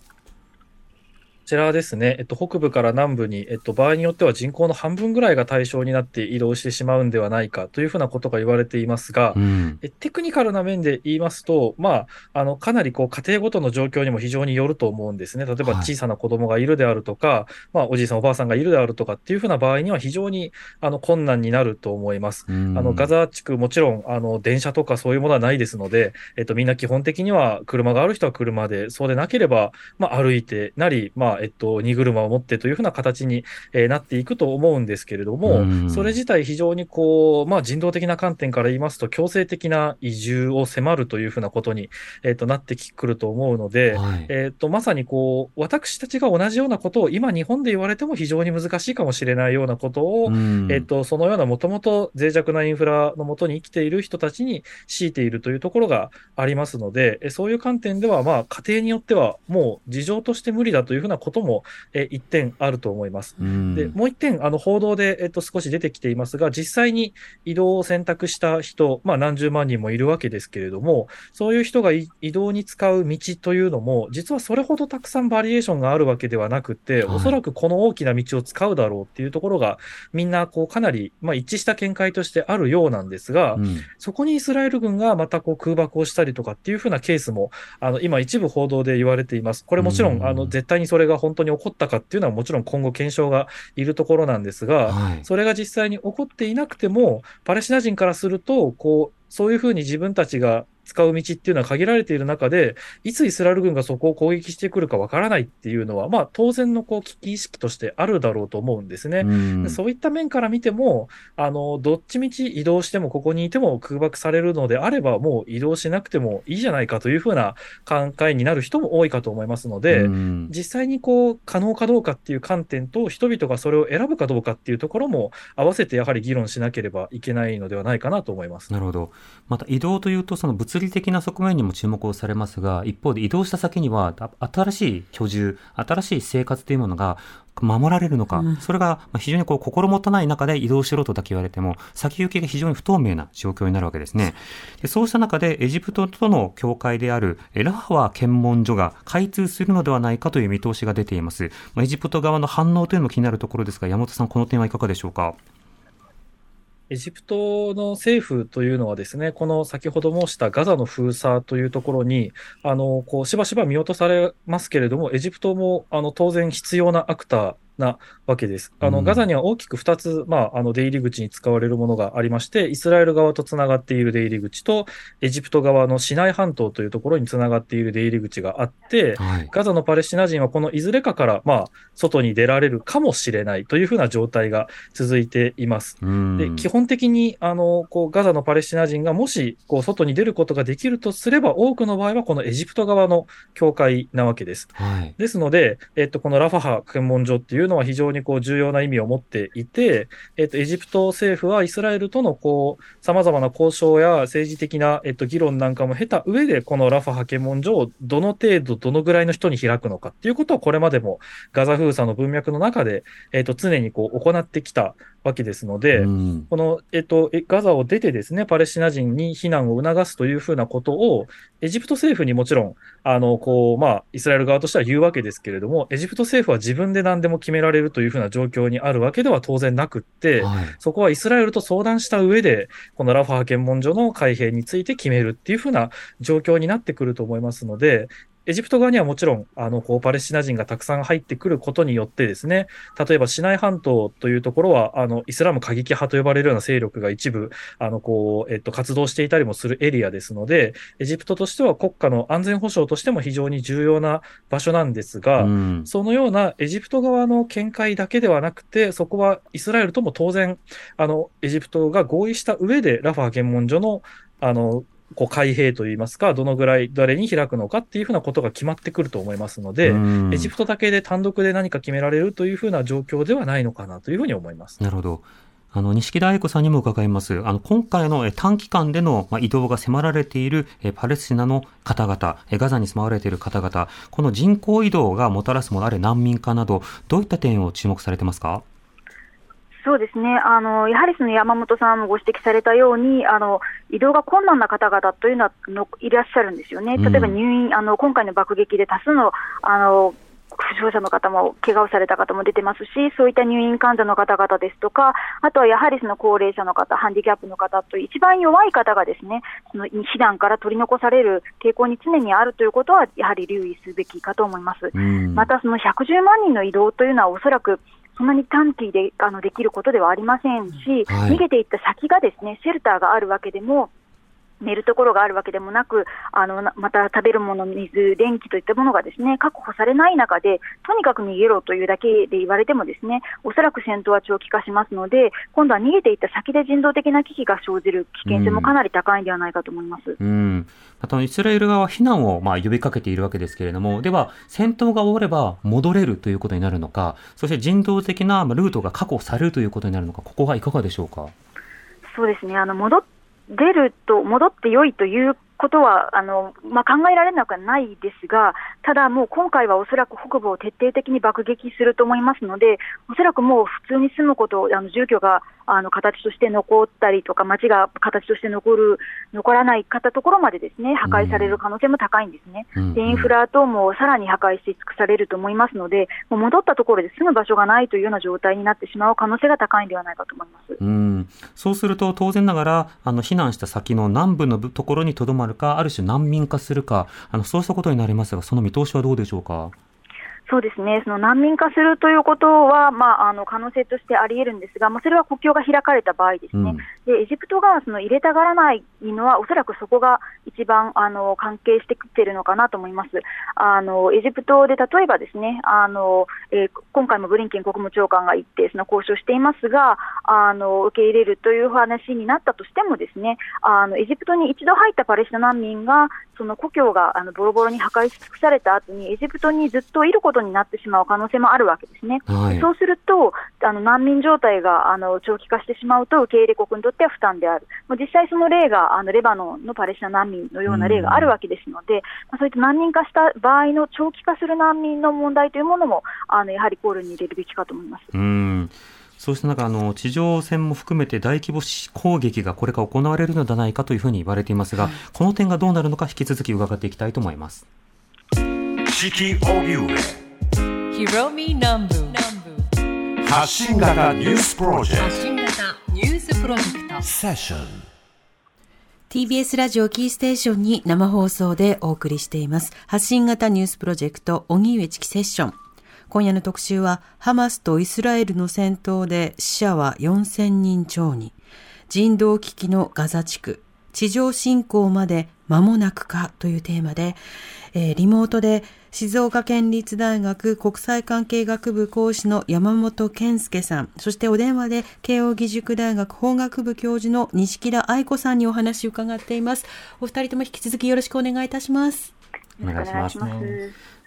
こちらですね、えっと、北部から南部に、えっと、場合によっては人口の半分ぐらいが対象になって移動してしまうんではないかというふうなことが言われていますが、うん、テクニカルな面で言いますと、まあ、あの、かなりこう、家庭ごとの状況にも非常によると思うんですね。例えば小さな子供がいるであるとか、はい、まあ、おじいさんおばあさんがいるであるとかっていうふうな場合には非常に、あの、困難になると思います。うん、あの、ガザ地区もちろん、あの、電車とかそういうものはないですので、えっと、みんな基本的には車がある人は車で、そうでなければ、まあ、歩いてなり、まあ、えっと、荷車車を持ってというふうな形に、えなっていくと思うんですけれども、それ自体非常にこう、まあ、人道的な観点から言いますと、強制的な移住を迫るというふうなことに、えー、となってくると思うので、はい、えー、とまさにこう、私たちが同じようなことを今日本で言われても非常に難しいかもしれないようなことを、えー、とそのようなもともと脆弱なインフラのもとに生きている人たちに強いているというところがありますので、そういう観点では、まあ、家庭によってはもう事情として無理だというふうなことも、え一点あると思います。で、もう一点、あの、報道で、えっと、少し出てきていますが、実際に移動を選択した人、まあ、何十万人もいるわけですけれども、そういう人が移動に使う道というのも、実はそれほどたくさんバリエーションがあるわけではなくて、はい、おそらくこの大きな道を使うだろうっていうところが、みんな、こう、かなり、まあ、一致した見解としてあるようなんですが、うん、そこにイスラエル軍がまたこう空爆をしたりとかっていうふうなケースも、あの、今一部報道で言われています。これもちろん、あの、絶対にそれが本当に起こったかっていうのはもちろん今後検証がいるところなんですが、はい、それが実際に起こっていなくても、パレスチナ人からすると、こう、そういうふうに自分たちが使う道っていうのは限られている中で、いつイスラエル軍がそこを攻撃してくるかわからないっていうのは、まあ当然のこう危機意識としてあるだろうと思うんですね。うそういった面から見ても、あの、どっちみち移動してもここにいても空爆されるのであれば、もう移動しなくてもいいじゃないかというふうな考えになる人も多いかと思いますので、実際にこう可能かどうかっていう観点と、人々がそれを選ぶかどうかっていうところも合わせてやはり議論しなければいけないのではないかなと思います。なるほど。また移動というと、その物理的な側面にも注目をされますが、一方で移動した先には、新しい居住、新しい生活というものが守られるのか、うん、それが非常にこう心もとない中で移動しろとだけ言われても、先行きが非常に不透明な状況になるわけですね。でそうした中で、エジプトとの境界であるラファ検問所が開通するのではないかという見通しが出ています。まあ、エジプト側の反応というのも気になるところですが、山本さん、この点はいかがでしょうか？エジプトの政府というのはですね、この先ほど申したガザの封鎖というところに、あの、こう、しばしば見落とされますけれども、エジプトも、あの、当然必要なアクターなわけです。あの、ガザには大きく2つ、まあ、あの、出入り口に使われるものがありまして、イスラエル側とつながっている出入り口と、エジプト側のシナイ半島というところにつながっている出入り口があって、はい、ガザのパレスチナ人はこのいずれかから、まあ、外に出られるかもしれないというふうな状態が続いています。で、基本的に、あの、こう、ガザのパレスチナ人がもし、こう、外に出ることができるとすれば、多くの場合はこのエジプト側の境界なわけです。はい、ですので、えっと、このラファハ検問所っていういうのは非常にこう重要な意味を持っていて、えっと、エジプト政府はイスラエルとのこう、様々な交渉や政治的な、えっと、議論なんかも経た上で、このラファ派遣文書をどの程度、どのぐらいの人に開くのかっていうことをこれまでもガザ封鎖の文脈の中で、えっと、常にこう行ってきたわけですので、うん、この、えっと、ガザを出てですね、パレスチナ人に避難を促すというふうなことを、エジプト政府にもちろん、あの、こう、まあ、イスラエル側としては言うわけですけれども、エジプト政府は自分で何でも決められるというふうな状況にあるわけでは当然なくって、はい、そこはイスラエルと相談した上で、このラファ派遣文書の開閉について決めるっていうふうな状況になってくると思いますので、エジプト側にはもちろん、あの、こう、パレスチナ人がたくさん入ってくることによってですね、例えばシナイ半島というところは、あの、イスラム過激派と呼ばれるような勢力が一部、あの、こう、えっと、活動していたりもするエリアですので、エジプトとしては国家の安全保障としても非常に重要な場所なんですが、うん、そのようなエジプト側の見解だけではなくて、そこはイスラエルとも当然、あの、エジプトが合意した上で、ラファ検問所の、あの、こう開閉といいますか、どのぐらい誰に開くのかっていうふうなことが決まってくると思いますので、エジプトだけで単独で何か決められるというふうな状況ではないのかなというふうに思います。なるほど。あの、西木田愛子さんにも伺います。あの、今回の短期間での移動が迫られているパレスチナの方々、ガザに住まわれている方々、この人口移動がもたらすものあれ難民化など、どういった点を注目されてますか？そうですね、あのやはりその山本さんもご指摘されたように、あの移動が困難な方々というのはのいらっしゃるんですよね、例えば入院、うん、あの今回の爆撃で多数のあの負傷者の方も、怪我をされた方も出てますし、そういった入院患者の方々ですとか、あとはやはりその高齢者の方、ハンディキャップの方と一番弱い方がですね、その避難から取り残される傾向に常にあるということは、やはり留意すべきかと思います。また、その110万人の移動というのは、おそらくそんなに短期であのできることではありませんし、はい、逃げていった先がですねシェルターがあるわけでも、寝るところがあるわけでもなく、あのまた食べるもの、水、電気といったものがですね確保されない中で、とにかく逃げろというだけで言われても、ですねおそらく戦闘は長期化しますので、今度は逃げていった先で人道的な危機が生じる危険性もかなり高いんではないかと思います。うん、イスラエル側は避難をまあ呼びかけているわけですけれども、では、戦闘が終われば戻れるということになるのか、そして人道的なルートが確保されるということになるのか、ここはいかがでしょうか？そうですねあの戻っ出ると、戻って良いということはあの、まあ、考えられなくはないですが、ただもう今回はおそらく北部を徹底的に爆撃すると思いますので、おそらくもう普通に住むこと、あの住居があの形として残ったりとか、街が形として残る、残らないかったところまでですね破壊される可能性も高いんですね、うん、でインフラ等もさらに破壊し尽くされると思いますので、もう戻ったところで住む場所がないというような状態になってしまう可能性が高いんではないかと思います。うん。そうすると、当然ながら、あの避難した先の南部のところにとどまるか、ある種難民化するか、あのそうしたことになりますが、その見通しはどうでしょうか？そうですね、その難民化するということは、まあ、あの可能性としてあり得るんですが、まあ、それは国境が開かれた場合ですね、うん、でエジプトがその入れたがらないのは、おそらくそこが一番あの関係してきているのかなと思います。あのエジプトで例えばですねあの、えー、今回もブリンケン国務長官が行って、その交渉していますが、あの受け入れるという話になったとしても、ですねあのエジプトに一度入ったパレスチナ難民が、その故郷があのボロボロに破壊し尽くされた後に、エジプトにずっといることことになってしまう可能性もあるわけですね。はい、そうすると、あの難民状態があの長期化してしまうと、受け入れ国にとっては負担である。まあ、実際その例があのレバノンのパレスチナ難民のような例があるわけですので、まあ、そういった難民化した場合の長期化する難民の問題というものも、あのやはり考慮に入れるべきかと思います。うんそうした中、あの、地上戦も含めて大規模攻撃がこれから行われるのではないかというふうに言われていますが、この点がどうなるのか引き続き伺っていきたいと思います。ひろみ南部。発信型ニュースプロジェクト。発信型ニュースプロジェクト。セッション TBS ラジオキーステーションに生放送でお送りしています。発信型ニュースプロジェクト、荻上チキセッション。今夜の特集は、ハマスとイスラエルの戦闘で死者は4000人超に、人道危機のガザ地区、地上侵攻まで間もなくかというテーマで、えー、リモートで静岡県立大学国際関係学部講師の山本健介さん、そしてお電話で慶應義塾大学法学部教授の西木愛子さんにお話を伺っています。お二人とも引き続きよろしくお願いいたします。お願いします。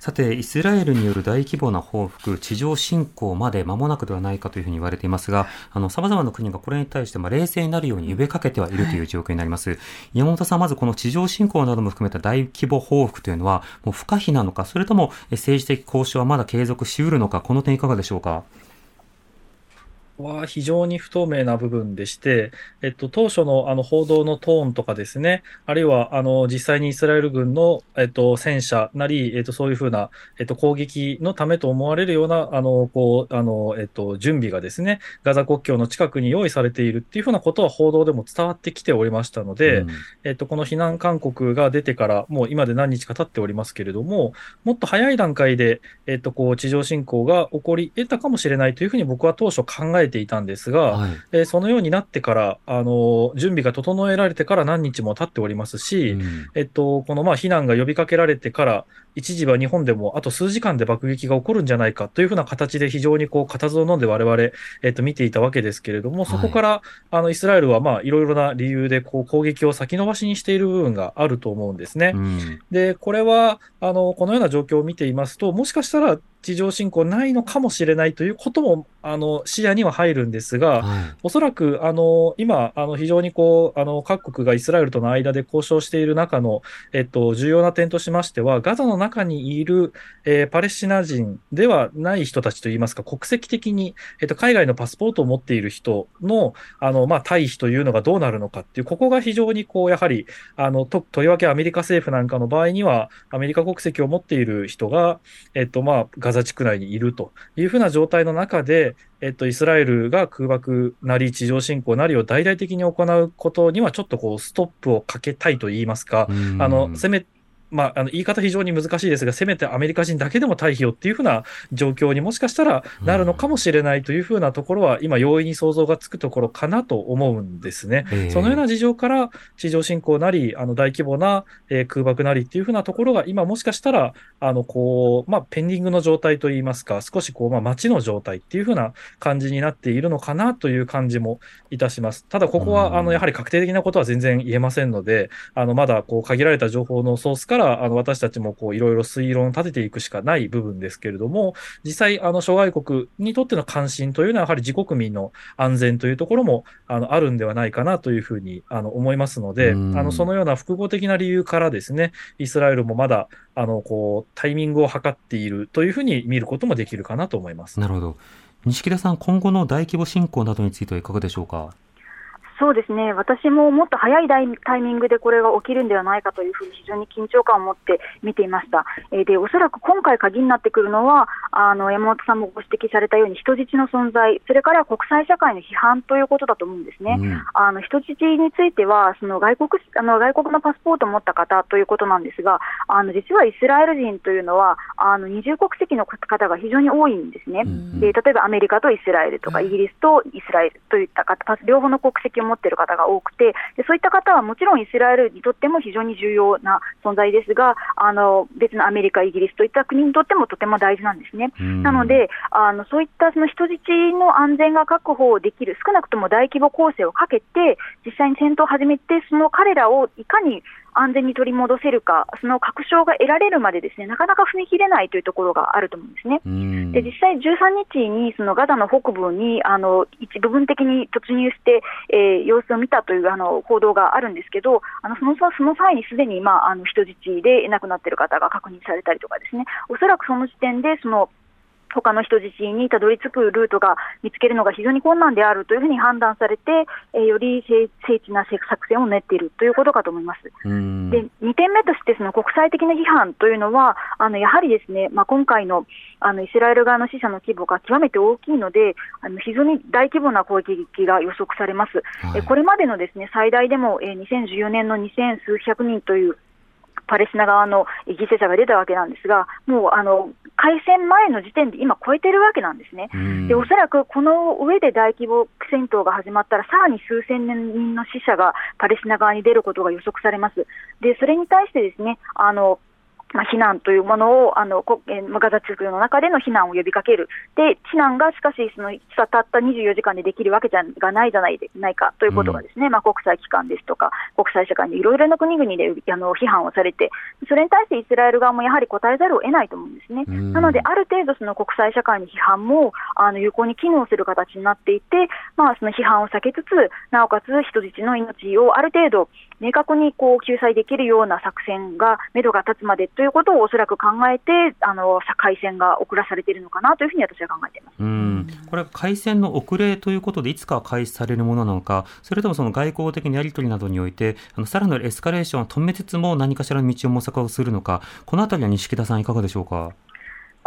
さて、イスラエルによる大規模な報復、地上侵攻まで間もなくではないかというふうに言われていますが、あの、様々な国がこれに対してま冷静になるように呼びかけてはいるという状況になります。山本さん、まずこの地上侵攻なども含めた大規模報復というのは、もう不可避なのか、それとも政治的交渉はまだ継続しうるのか、この点いかがでしょうか？は非常に不透明な部分でして、えっと、当初のあの報道のトーンとかですね、あるいはあの実際にイスラエル軍の、えっと、戦車なり、えっと、そういうふうな、えっと、攻撃のためと思われるような、あの、こう、あの、えっと、準備がですね、ガザ国境の近くに用意されているっていうふうなことは報道でも伝わってきておりましたので、うん、えっと、この避難勧告が出てから、もう今で何日か経っておりますけれども、もっと早い段階で、えっと、こう、地上侵攻が起こり得たかもしれないというふうに僕は当初考えていたんですが、はい、えー、そのようになってから、あの、準備が整えられてから何日も経っておりますし、うん、えっと、このまあ避難が呼びかけられてから、一時は日本でもあと数時間で爆撃が起こるんじゃないかというふうな形で非常にこう固唾を飲んで我々、えっと、見ていたわけですけれども、そこから、はい、あの、イスラエルはまあいろいろな理由でこう攻撃を先延ばしにしている部分があると思うんですね。うん、で、これは、あの、このような状況を見ていますと、もしかしたら地上侵攻ないのかもしれないということもあの視野には入るんですが、はい、おそらくあの今あの、非常にこうあの各国がイスラエルとの間で交渉している中の、えっと、重要な点としましては、ガザの中にいる、えー、パレスチナ人ではない人たちといいますか、国籍的に、えっと、海外のパスポートを持っている人のあの、まあ、退避というのがどうなるのかっていう、ここが非常にこうやはりあのととりわけアメリカ政府なんかの場合には、アメリカ国籍を持っている人が、えっとまあ、ガザ地区内にいるというふうな状態の中で、えっと、イスラエルが空爆なり地上侵攻なりを大々的に行うことにはちょっとこうストップをかけたいと言いますか、あの、せめまあ、あの言い方非常に難しいですが、せめてアメリカ人だけでも退避をっていうふうな状況にもしかしたらなるのかもしれないというふうなところは、今、容易に想像がつくところかなと思うんですね。えー、そのような事情から、地上侵攻なり、あの大規模な、えー、空爆なりっていうふうなところが、今もしかしたら、あのこうまあ、ペンディングの状態といいますか、少しこう、まあ、待ちの状態っていうふうな感じになっているのかなという感じもいたします。ただ、ここはあのやはり確定的なことは全然言えませんので、あのまだこう限られた情報のソースから、あの私たちちもこういろいろ推論を立てていくしかない部分ですけれども、実際、あの諸外国にとっての関心というのは、やはり自国民の安全というところもあのあるんではないかなというふうにあの思いますので、あのそのような複合的な理由からですね、イスラエルもまだあのこうタイミングを測っているというふうに見ることもできるかなと思います。なるほど。西田さん、今後の大規模侵攻などについてはいかがでしょうか？そうですね、私ももっと早いタイミングでこれが起きるんではないかというふうに非常に緊張感を持って見ていました。えー、で、おそらく今回鍵になってくるのは、あの、山本さんもご指摘されたように人質の存在、それから国際社会の批判ということだと思うんですね。うん、あの、人質については、その外国、あの、外国のパスポートを持った方ということなんですが、あの、実はイスラエル人というのは、あの、二重国籍の方が非常に多いんですね。うん、で、例えばアメリカとイスラエルとか、イギリスとイスラエルといった方、両方の国籍を持っている方が多くてで、そういった方はもちろんイスラエルにとっても非常に重要な存在ですが、あの別のアメリカ、イギリスといった国にとってもとても大事なんですね。なので、あのそういったその人質の安全が確保できる、少なくとも大規模攻勢をかけて、実際に戦闘を始めて、その彼らをいかに安全に取り戻せるか、その確証が得られるまでですね、なかなか踏み切れないというところがあると思うんですね。で、実際13日にそのガザの北部にあの一部分的に突入して、えー、様子を見たというあの報道があるんですけど、あのそのその際にすでに、まあ、あの人質で亡くなっている方が確認されたりとかですね、おそらくその時点でその他の人質にたどり着くルートが見つけるのが非常に困難であるというふうに判断されて、えー、より精緻な作戦を練っているということかと思います。で2点目としてその国際的な批判というのは、あのやはりですね、まあ、今回のあのイスラエル側の死者の規模が極めて大きいので、あの非常に大規模な攻撃が予測されます。はい、これまでのですね最大でも、えー、2014年の2000数百人というパレスチナ側の犠牲者が出たわけなんですが、もうあの開戦前の時点で今、超えてるわけなんですね。でおそらくこの上で大規模戦闘が始まったら、さらに数千人の死者がパレスチナ側に出ることが予測されます。でそれに対してですねあのまあ、避難というものをあのこ、えー、ガザ地区の中での避難を呼びかける、で避難がしかしその、たった24時間でできるわけじゃがないじゃないないかということが、ですね、うん、まあ、国際機関ですとか、国際社会のいろいろな国々であの批判をされて、それに対してイスラエル側もやはり答えざるを得ないと思うんですね。うん、なので、ある程度、その国際社会の批判もあの有効に機能する形になっていて、まあ、その批判を避けつつ、なおかつ人質の命をある程度、明確にこう救済できるような作戦が、目処が立つまでということをおそらく考えて、あの開戦が遅らされているのかなというふうに私は考えていますうんこれは開戦の遅れということで、いつか開始されるものなのか、それともその外交的なやり取りなどにおいて、あのさらなるエスカレーションを止めつつも、何かしらの道を模索をするのか、このあたりは西木田さん、いかがでしょうか？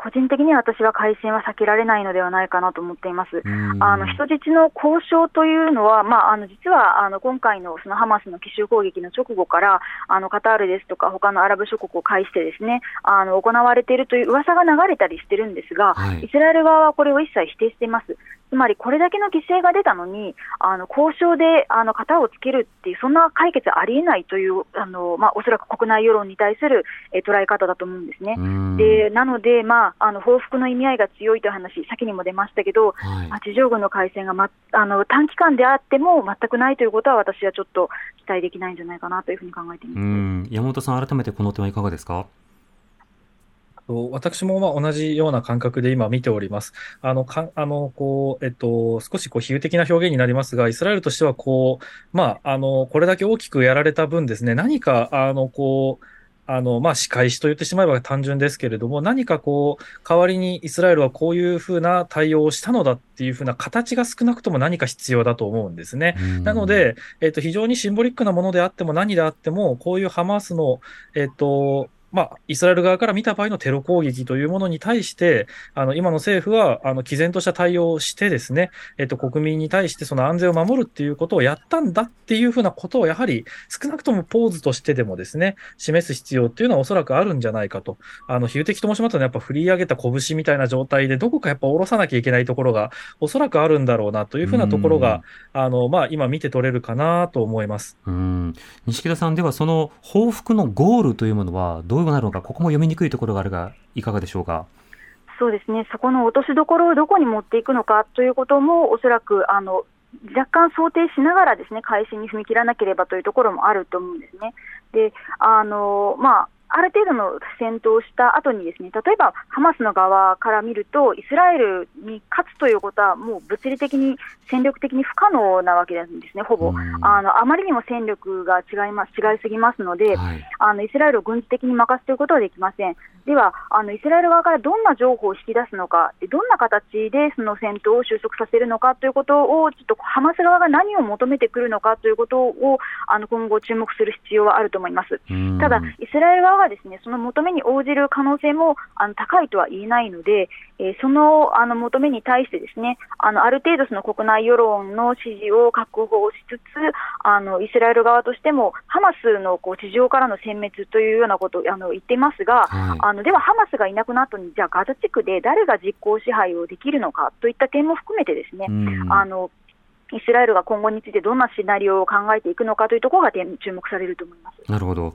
個人的には私は改戦は避けられないのではないかなと思っています。あの人質の交渉というのは、まあ、あの実はあの今回のそのハマスの奇襲攻撃の直後からあのカタールですとか他のアラブ諸国を介してですねあの行われているという噂が流れたりしてるんですが、はい、イスラエル側はこれを一切否定しています。つまりこれだけの犠牲が出たのに、あの交渉であの型をつけるっていう、そんな解決ありえないという、あのまあ、おそらく国内世論に対する、え捉え方だと思うんですね。でなので、まあ、あの報復の意味合いが強いという話、先にも出ましたけど、はい、地上軍の開戦が、ま、あの短期間であっても全くないということは、私はちょっと期待できないんじゃないかなというふうに考えています山本さん、改めてこの点はいかがですか？私もまあ同じような感覚で今見ております。あの、かあの、こう、えっと、少しこう比喩的な表現になりますが、イスラエルとしてはこう、まあ、あの、これだけ大きくやられた分ですね、何か、あの、こう、あの、まあ、仕返しと言ってしまえば単純ですけれども、何かこう、代わりにイスラエルはこういうふうな対応をしたのだっていうふうな形が少なくとも何か必要だと思うんですね。なので、えっと、非常にシンボリックなものであっても何であっても、こういうハマスの、えっと、まあ、イスラエル側から見た場合のテロ攻撃というものに対して、あの、今の政府は、あの、毅然とした対応をしてですね、えっと、国民に対してその安全を守るっていうことをやったんだっていうふうなことを、やはり、少なくともポーズとしてでもですね、示す必要っていうのはおそらくあるんじゃないかと。あの、比喩的と申しますとね、やっぱ振り上げた拳みたいな状態で、どこかやっぱ下ろさなきゃいけないところが、おそらくあるんだろうなというふうなところが、あの、まあ、今見て取れるかなと思います。うん。西木田さん、ではその報復のゴールというものは、どううなるのか、ここも読みにくいところがあるが、いかがでしょうか？そうですね、そこの落としどころをどこに持っていくのかということも、おそらくあの若干想定しながらですね開始に踏み切らなければというところもあると思うんですね。であのまあある程度の戦闘をした後にですね、例えばハマスの側から見ると、イスラエルに勝つということは、もう物理的に戦力的に不可能なわけなんですね、ほぼ。あのあまりにも戦力が違います違いすぎますので、はい、あのイスラエルを軍事的に任せることはできません。ではあの、イスラエル側からどんな情報を引き出すのか、どんな形でその戦闘を収束させるのかということを、ちょっとハマス側が何を求めてくるのかということをあの今後、注目する必要はあると思います。ただ、イスラエル側はですねその求めに応じる可能性もあの高いとは言えないので、えー、そのあの求めに対してですねあのある程度、その国内世論の支持を確保しつつ、あのイスラエル側としても、ハマスのこう地上からの殲滅というようなことをあの言っていますが、はいあのではハマスがいなくなった後に、じゃあガザ地区で誰が実効支配をできるのかといった点も含めてですね、あのイスラエルが今後についてどんなシナリオを考えていくのかというところが注目されると思います。なるほど。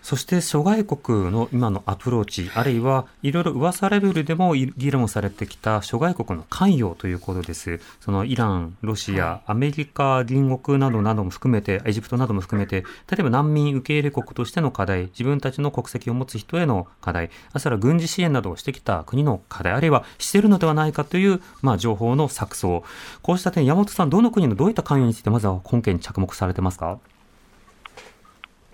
そして諸外国の今のアプローチ、あるいはいろいろ噂レベルでも議論されてきた諸外国の関与ということです。そのイラン、ロシア、アメリカ、隣国などなども含めて、エジプトなども含めて、例えば難民受け入れ国としての課題、自分たちの国籍を持つ人への課題、あるいは軍事支援などをしてきた国の課題、あるいはしているのではないかという、まあ、情報の錯綜。こうした点、山本さん、どの国のどういった関与について、まずは本件に着目されてますか？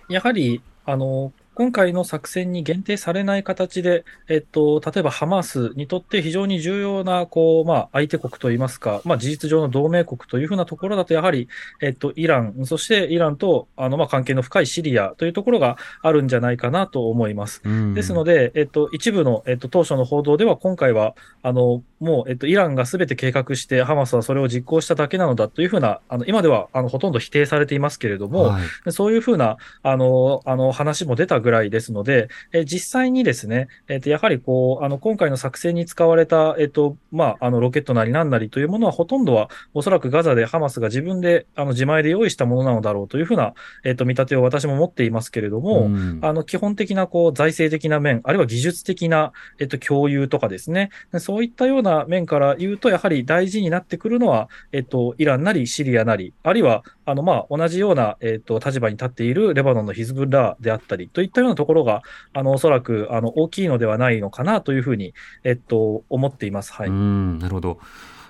やはりあの、今回の作戦に限定されない形で、えっと、例えばハマスにとって非常に重要な、こう、まあ、相手国といいますか、まあ、事実上の同盟国というふうなところだと、やはり、えっと、イラン、そしてイランと、あの、まあ、関係の深いシリアというところがあるんじゃないかなと思います。ですので、えっと、一部の、えっと、当初の報道では、今回は、あの、もう、えっと、イランがすべて計画して、ハマスはそれを実行しただけなのだというふうな、あの、今では、あの、ほとんど否定されていますけれども、はい、そういうふうな、あの、あの、話も出たぐらいですので、え実際にですね、えっ、と、やはりこう、あの、今回の作戦に使われた、えっ、と、まあ、あの、ロケットなりなんなりというものは、ほとんどは、おそらくガザでハマスが自分で、あの、自前で用意したものなのだろうというふうな、えっ、と、見立てを私も持っていますけれども、あの、基本的な、こう、財政的な面、あるいは技術的な、えっ、と、共有とかですね、そういったような面から言うと、やはり大事になってくるのは、えっ、と、イランなりシリアなり、あるいは、あの、まあ、同じような、えっ、と、立場に立っているレバノンのヒズブラーであったり、といったようなところが、あの、おそらく、あの、大きいのではないのかなというふうに、えっと、思っています。はい。うん、なるほど。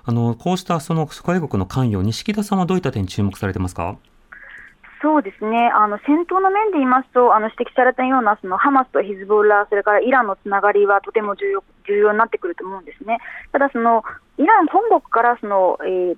あの、こうしたその諸外国の関与、錦田さんはどういった点に注目されてますか？そうですね、あの戦闘の面で言いますと、あの指摘されたようなそのハマスとヒズボラ、それからイランのつながりはとても重要重要になってくると思うんですね。ただそのイラン本国からその、えー、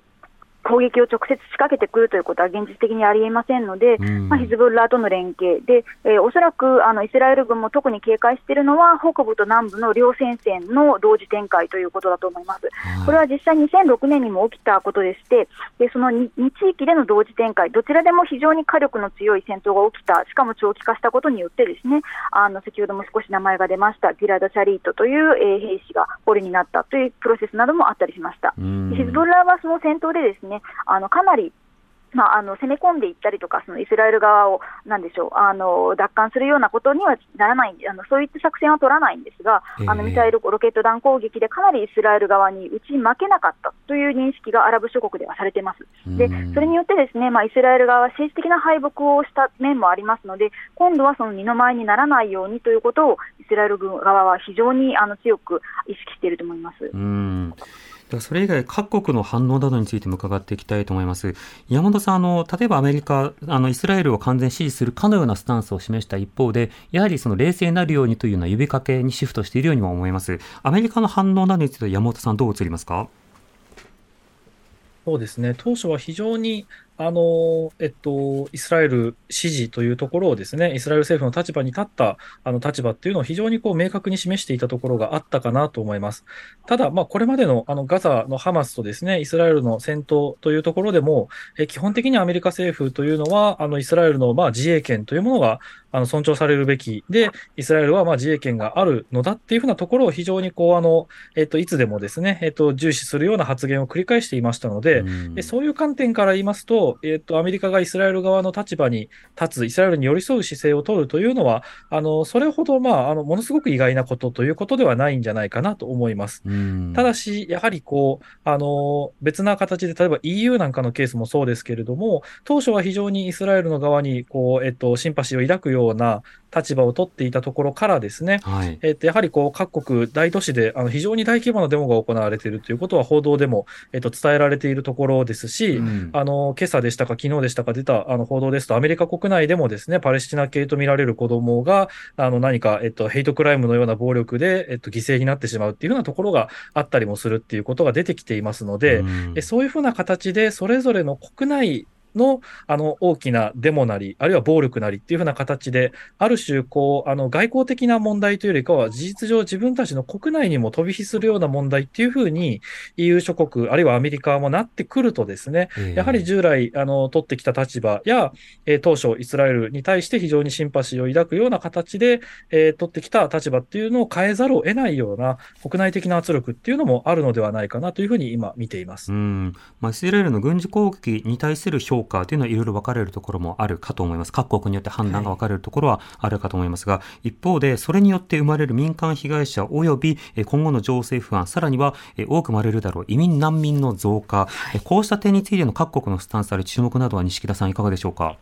攻撃を直接仕掛けてくるということは現実的にありえませんので、うん、まあ、ヒズボラとの連携で、えー、おそらくあのイスラエル軍も特に警戒しているのは、北部と南部の両戦線の同時展開ということだと思います。はい、これは実際2006年にも起きたことでして、でその 2, 2地域での同時展開、どちらでも非常に火力の強い戦闘が起きた、しかも長期化したことによって、ですねあの先ほども少し名前が出ました、ギラダ・シャリートという、えー、兵士が捕虜になったというプロセスなどもあったりしました。ヒズボラはその戦闘でですねあのかなりまあ、あの攻め込んでいったりとか、そのイスラエル側をなんでしょうあの奪還するようなことにはならないあの、そういった作戦は取らないんですが、えー、あのミサイル、ロケット弾攻撃でかなりイスラエル側に打ち負けなかったという認識がアラブ諸国ではされています。でそれによってですね、まあ、イスラエル側は政治的な敗北をした面もありますので、今度はその二の舞にならないようにということを、イスラエル軍側は非常にあの強く意識していると思います。ではそれ以外、各国の反応などについても伺っていきたいと思います。山本さん、あの、例えばアメリカ、あの、イスラエルを完全支持するかのようなスタンスを示した一方で、やはりその冷静になるようにというような呼びかけにシフトしているようにも思います。アメリカの反応などについて山本さん、どう映りますか？そうですね。当初は非常にあの、えっと、イスラエル支持というところをですね、イスラエル政府の立場に立ったあの立場っていうのを非常にこう明確に示していたところがあったかなと思います。ただ、まあ、これまでのあのガザのハマスとですね、イスラエルの戦闘というところでも、え基本的にアメリカ政府というのは、あのイスラエルのまあ自衛権というものがあの尊重されるべきで、イスラエルはまあ自衛権があるのだっていうふうなところを非常にこう、あの、えっと、いつでもですね、えっと、重視するような発言を繰り返していましたので、うそういう観点から言いますと、えっと、アメリカがイスラエル側の立場に立つ、イスラエルに寄り添う姿勢を取るというのは、あの、それほど、まあ、あの、ものすごく意外なことということではないんじゃないかなと思います。ただし、やはりこう、あの、別な形で、例えば EU なんかのケースもそうですけれども、当初は非常にイスラエルの側に、こう、えっと、シンパシーを抱くような、立場を取っていたところからですね、はい、えっと、やはりこう各国大都市であの非常に大規模なデモが行われているということは報道でも、えっと、伝えられているところですし、うん、あの今朝でしたか昨日でしたか出たあの報道ですとアメリカ国内でもですねパレスチナ系と見られる子供があの何か、えっと、ヘイトクライムのような暴力で、えっと、犠牲になってしまうっていうようなところがあったりもするっていうことが出てきていますので、うん、そういうふうな形でそれぞれの国内のあの大きなデモなり、あるいは暴力なりっていうふうな形で、ある種こう、あの外交的な問題というよりかは、事実上自分たちの国内にも飛び火するような問題っていうふうに、EU 諸国、あるいはアメリカもなってくるとですね、やはり従来、あの、取ってきた立場や、えー、当初イスラエルに対して非常にシンパシーを抱くような形で、えー、取ってきた立場っていうのを変えざるを得ないような国内的な圧力っていうのもあるのではないかなというふうに今見ています。うん。まあ、イスラエルの軍事攻撃に対する評価というのはいろいろ分かれるところもあるかと思います。各国によって判断が分かれるところはあるかと思いますが、はい、一方で、それによって生まれる民間被害者及び今後の情勢不安、さらには多く生まれるだろう移民難民の増加、はい、こうした点についての各国のスタンスある注目などは西田さんいかがでしょうか？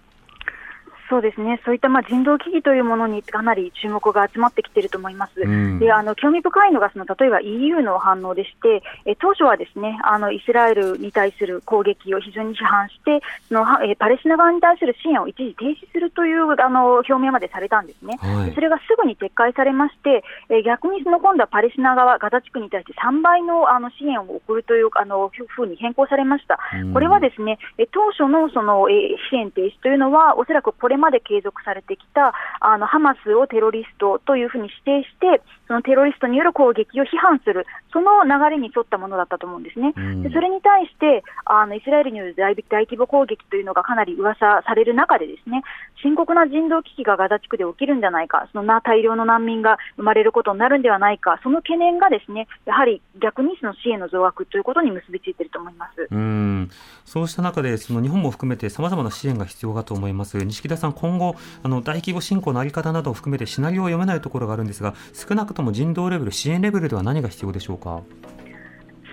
そうですね、そういったまあ人道危機というものにかなり注目が集まってきていると思います。うん、であの興味深いのがその、例えば EU の反応でして、え当初はですねあのイスラエルに対する攻撃を非常に批判して、そのえパレスチナ側に対する支援を一時停止するというあの表明までされたんですね、はい、それがすぐに撤回されまして、え逆にその今度はパレスチナ側、ガザ地区に対して3倍のあの支援を送るというあのふうに変更されました。うん、これはですね当初のその、え支援停止というのは、おそらくこれまで継続されてきたあのハマスをテロリストというふうに指定して、そのテロリストによる攻撃を批判する、その流れに沿ったものだったと思うんですね。でそれに対してあの、イスラエルによる大大規模攻撃というのがかなり噂される中で、ですね深刻な人道危機がガザ地区で起きるんじゃないか、そんな大量の難民が生まれることになるんではないか、その懸念がですねやはり逆にその支援の増悪ということに結びついていると思います。うん。そうした中で、その日本も含めてさまざまな支援が必要だと思います、錦田さん、今後、あの大規模侵攻の在り方などを含めてシナリオを読めないところがあるんですが、少なくとも人道レベル、支援レベルでは何が必要でしょうか？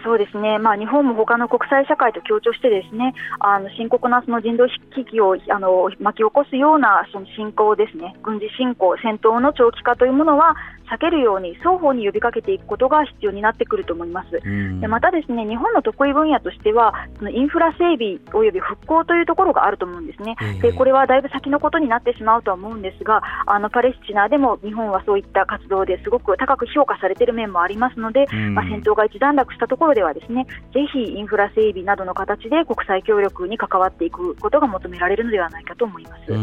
そうですね、まあ、日本も他の国際社会と協調して、ですねあの深刻なその人道危機をあの巻き起こすようなその侵攻ですね、軍事侵攻、戦闘の長期化というものは、避けるように双方に呼びかけていくことが必要になってくると思います。でまたですね日本の得意分野としてはそのインフラ整備および復興というところがあると思うんですね。でこれはだいぶ先のことになってしまうとは思うんですがあのパレスチナでも日本はそういった活動ですごく高く評価されている面もありますので、まあ、戦闘が一段落したところではですねぜひインフラ整備などの形で国際協力に関わっていくことが求められるのではないかと思います。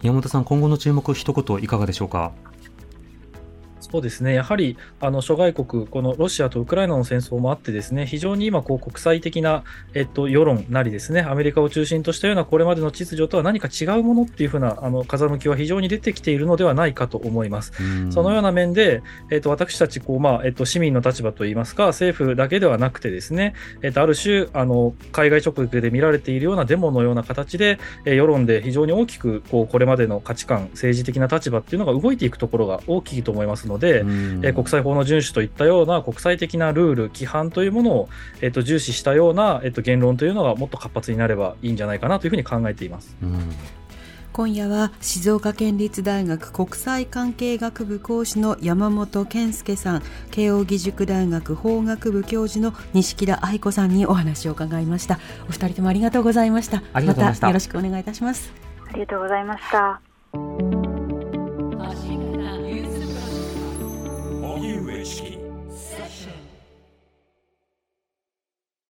山本さん今後の注目一言いかがでしょうか？そうですね、やはりあの諸外国、このロシアとウクライナの戦争もあって、ですね非常に今こう、国際的な、えっと、世論なり、ですねアメリカを中心としたようなこれまでの秩序とは何か違うものっていうふうなあの風向きは非常に出てきているのではないかと思います。そのような面で、えっと、私たちこう、まあえっと、市民の立場といいますか、政府だけではなくて、ですね、えっと、ある種あの、海外直撃で見られているようなデモのような形で、え世論で非常に大きくこうこれまでの価値観、政治的な立場っていうのが動いていくところが大きいと思いますので、え国際法の遵守といったような国際的なルール、規範というものを、えっと、重視したような、えっと、言論というのがもっと活発になればいいんじゃないかなというふうに考えています。うん。今夜は静岡県立大学国際関係学部講師の山本健介さん慶應義塾大学法学部教授の西田愛子さんにお話を伺いました。お二人ともありがとうございました。またよろしくお願いいたします。ありがとうございました